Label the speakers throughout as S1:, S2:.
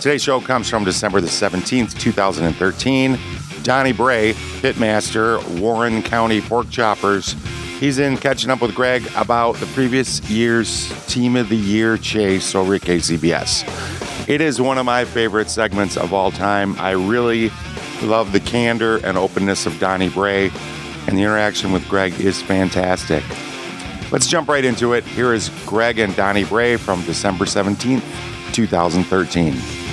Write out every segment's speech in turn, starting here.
S1: Today's show comes from December the 17th, 2013. Donny Bray, pitmaster, Warren County Pork Choppers. He's in catching up with Greg about the previous year's Team of the Year chase over at KCBS. It is one of my favorite segments of all time. I really love the candor and openness of Donny Bray, and the interaction with Greg is fantastic. Let's jump right into it. Here is Greg and Donny Bray from December 17th, 2013.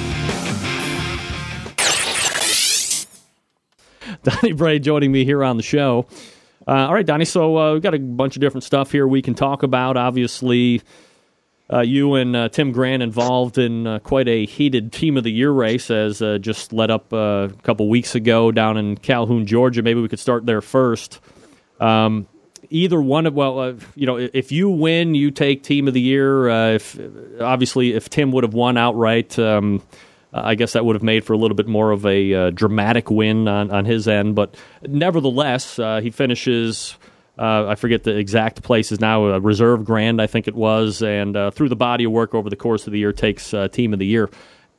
S2: Donny Bray joining me here on the show. Uh, all right, Donny. So uh, we've got a bunch of different stuff here we can talk about. Obviously, uh, you and uh, Tim Grant involved in uh, quite a heated Team of the Year race, as uh, just led up a couple weeks ago down in Calhoun, Georgia. Maybe we could start there first. Um, either one of well, you know, if you win, you take Team of the Year. if obviously, if Tim would have won outright. Um, I guess that would have made for a little bit more of a uh, dramatic win on, on his end. But nevertheless, uh, he finishes. Uh, I forget the exact places now. Reserve grand, I think it was, and uh, through the body of work over the course of the year, takes uh, team of the year.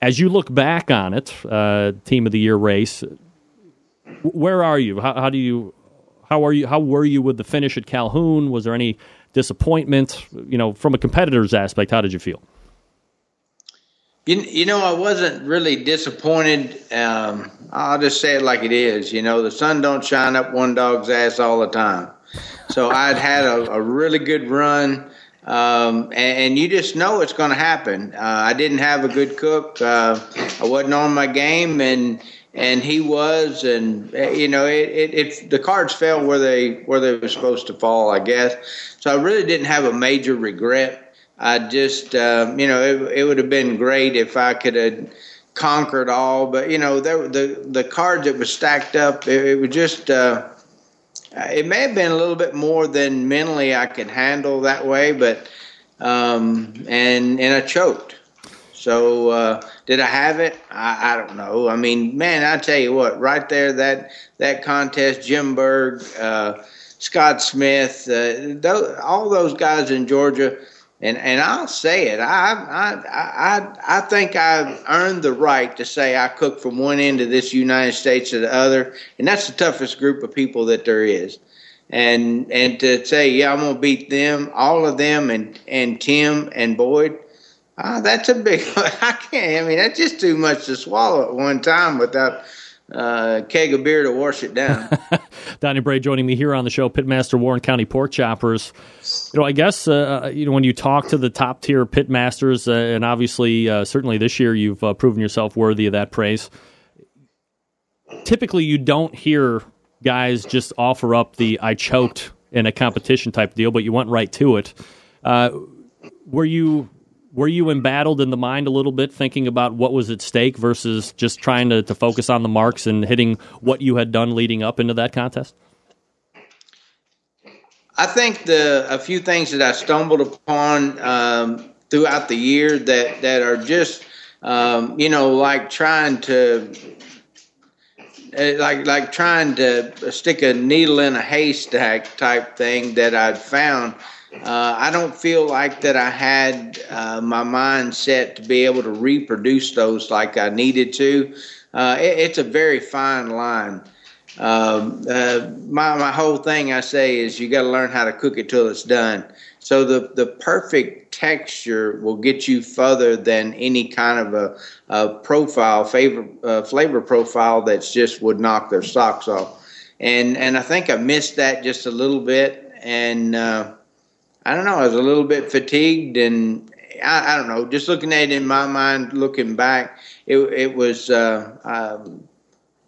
S2: As you look back on it, uh, team of the year race, where are you? How, how do you? How are you? How were you with the finish at Calhoun? Was there any disappointment? You know, from a competitor's aspect, how did you feel?
S3: You, you know, I wasn't really disappointed. Um, I'll just say it like it is. You know, the sun don't shine up one dog's ass all the time. So I'd had a, a really good run, um, and, and, you just know it's going to happen. Uh, I didn't have a good cook. Uh, I wasn't on my game, and and he was, and you know, it, it, it the cards fell where they where they were supposed to fall, I guess. So I really didn't have a major regret I just, uh, you know, it, it would have been great if I could have conquered all, but you know, there, the the cards that were stacked up, it, it was just. Uh, it may have been a little bit more than mentally I could handle that way, but um, and and I choked. So uh, did I have it? I, I, don't know. I mean, man, I tell you what, right there, that that contest, Jim Berg, uh, Scott Smith, uh, those, all those guys in Georgia and and I'll say it. I I I I think I've earned the right to say I cook from one end of this United States to the other, and that's the toughest group of people that there is. And and to say, yeah, I'm gonna beat them, all of them, and and Tim and Boyd. Uh, that's a big. I can't. I mean, that's just too much to swallow at one time without uh, keg of beer to wash it down.
S2: Donny Bray joining me here on the show, Pitmaster Warren County Pork Choppers. You know, I guess uh, uh, you know when you talk to the top tier pitmasters, uh, and obviously, uh, certainly this year, you've uh, proven yourself worthy of that praise. Typically, you don't hear guys just offer up the "I choked" in a competition type deal, but you went right to it. were you were you embattled in the mind a little bit, thinking about what was at stake versus just trying to, to focus on the marks and hitting what you had done leading up into that contest?
S3: I think the a few things that I stumbled upon um, throughout the year that that are just um, you know like trying to uh, like like trying to stick a needle in a haystack type thing that I'd found uh, I don't feel like that I had uh, my mind set to be able to reproduce those like I needed to. Uh, it, it's a very fine line. Um, uh, my my whole thing I say is you got to learn how to cook it till it's done. So the the perfect texture will get you further than any kind of a, a profile flavor uh, flavor profile that's just would knock their socks off. And and I think I missed that just a little bit and uh, I don't know. I was a little bit fatigued, and I, I don't know. Just looking at it in my mind, looking back, it, it was. Uh, um,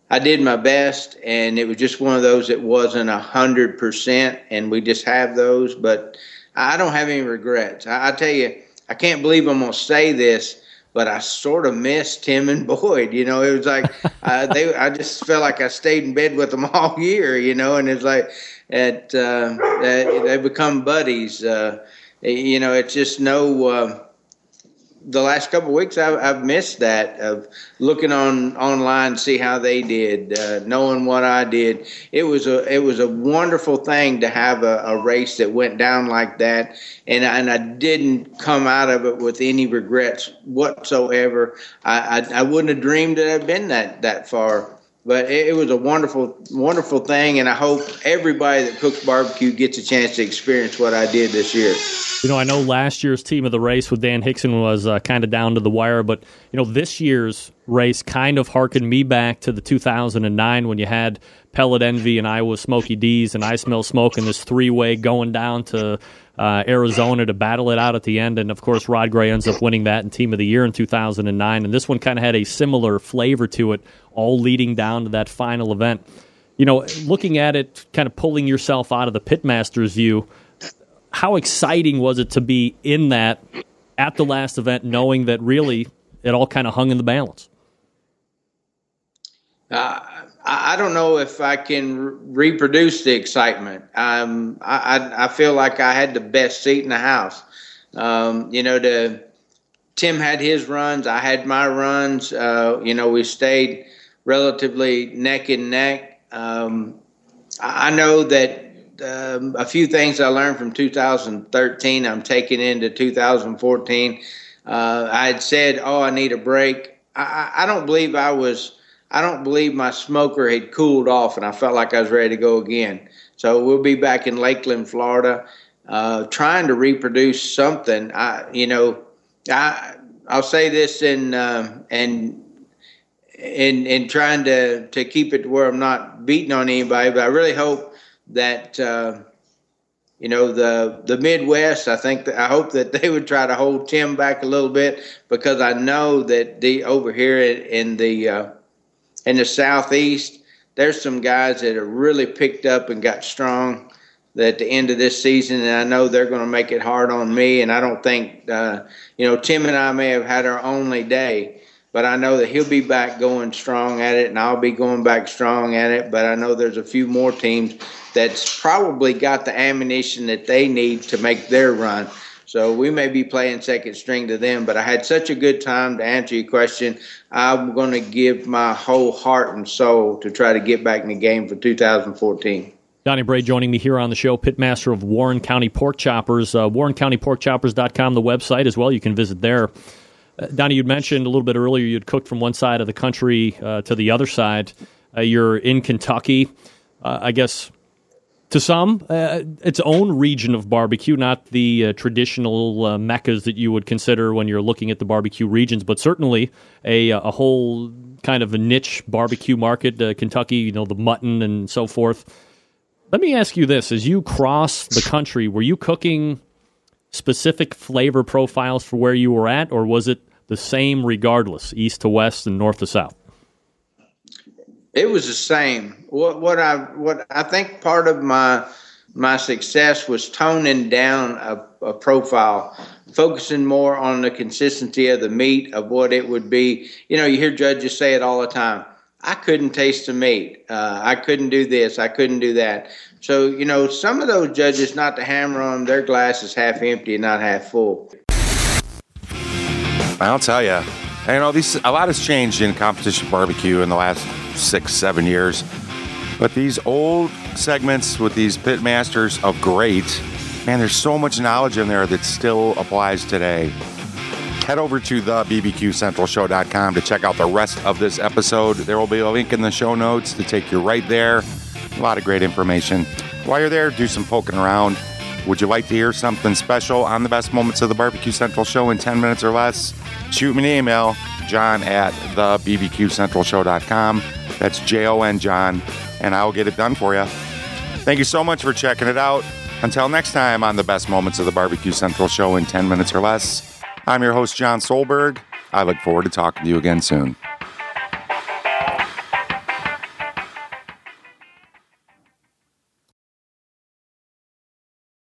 S3: I did my best, and it was just one of those that wasn't a hundred percent, and we just have those. But I don't have any regrets. I, I tell you, I can't believe I'm gonna say this, but I sort of missed Tim and Boyd. You know, it was like uh, they. I just felt like I stayed in bed with them all year. You know, and it's like at uh, they become buddies. Uh, you know, it's just no. Uh, the last couple weeks, I've, I've, missed that of looking on online, see how they did, uh, knowing what I did. It was a it was a wonderful thing to have a, a race that went down like that, and and I didn't come out of it with any regrets whatsoever. I I, I wouldn't have dreamed that I'd been that that far but it, was a wonderful, wonderful thing, and I hope everybody that cooks barbecue gets a chance to experience what I did this year.
S2: You know, I know last year's team of the race with Dan Hickson was uh, kind of down to the wire, but you know, this year's race kind of harkened me back to the 2009 when you had Pellet Envy and Iowa Smokey D's and I Smell Smoke and this three way going down to uh, Arizona to battle it out at the end. And of course, Rod Gray ends up winning that in Team of the Year in 2009. And this one kind of had a similar flavor to it, all leading down to that final event. You know, looking at it, kind of pulling yourself out of the pitmaster's view, how exciting was it to be in that at the last event, knowing that really it all kind of hung in the balance?
S3: Uh, I don't know if I can reproduce the excitement. Um, I, I feel like I had the best seat in the house. Um, you know, the Tim had his runs, I had my runs. Uh, you know, we stayed relatively neck and neck. Um, I know that um, a few things I learned from 2013 I'm taking into 2014. Uh, I had said, "Oh, I need a break." I, I don't believe I was I don't believe my smoker had cooled off, and I felt like I was ready to go again. So we'll be back in Lakeland, Florida, uh, trying to reproduce something. I, you know, I I'll say this in uh, and in in trying to to keep it where I'm not beating on anybody, but I really hope that. Uh, you know the the Midwest. I think that I hope that they would try to hold Tim back a little bit because I know that the over here in the uh, in the southeast, there's some guys that have really picked up and got strong at the end of this season, and I know they're going to make it hard on me. And I don't think, uh, you know, Tim and I may have had our only day, but I know that he'll be back going strong at it, and I'll be going back strong at it. But I know there's a few more teams that's probably got the ammunition that they need to make their run. So we may be playing second string to them, but I had such a good time to answer your question. I'm going to give my whole heart and soul to try to get back in the game for 2014.
S2: Donny Bray joining me here on the show, pitmaster of Warren County Pork Choppers. Uh, WarrenCountyPorkChoppers.com, the website as well. You can visit there. Uh, Donny, you mentioned a little bit earlier you'd cooked from one side of the country uh, to the other side. Uh, you're in Kentucky. Uh, I guess to some, uh, its own region of barbecue, not the uh, traditional uh, meccas that you would consider when you're looking at the barbecue regions, but certainly a, a whole kind of a niche barbecue market. Uh, Kentucky, you know, the mutton and so forth. Let me ask you this: As you cross the country, were you cooking specific flavor profiles for where you were at, or was it the same regardless, east to west and north to south?
S3: It was the same. What what I what I think part of my my success was toning down a, a profile, focusing more on the consistency of the meat of what it would be. You know, you hear judges say it all the time. I couldn't taste the meat. Uh, I couldn't do this. I couldn't do that. So, you know, some of those judges, not to hammer on their glass is half empty and not half full.
S1: I'll tell you, you know, these a lot has changed in competition barbecue in the last six, seven years. But these old segments with these pit masters of great, man, there's so much knowledge in there that still applies today. Head over to the bbqcentralshow.com to check out the rest of this episode. There will be a link in the show notes to take you right there. A lot of great information. While you're there, do some poking around. Would you like to hear something special on the best moments of the Barbecue Central show in 10 minutes or less? Shoot me an email, jon at the bbqcentralshow.com. That's J O N Jon, and I'll get it done for you. Thank you so much for checking it out. Until next time on the best moments of the Barbecue Central show in 10 minutes or less, I'm your host, Jon Solberg. I look forward to talking to you again soon.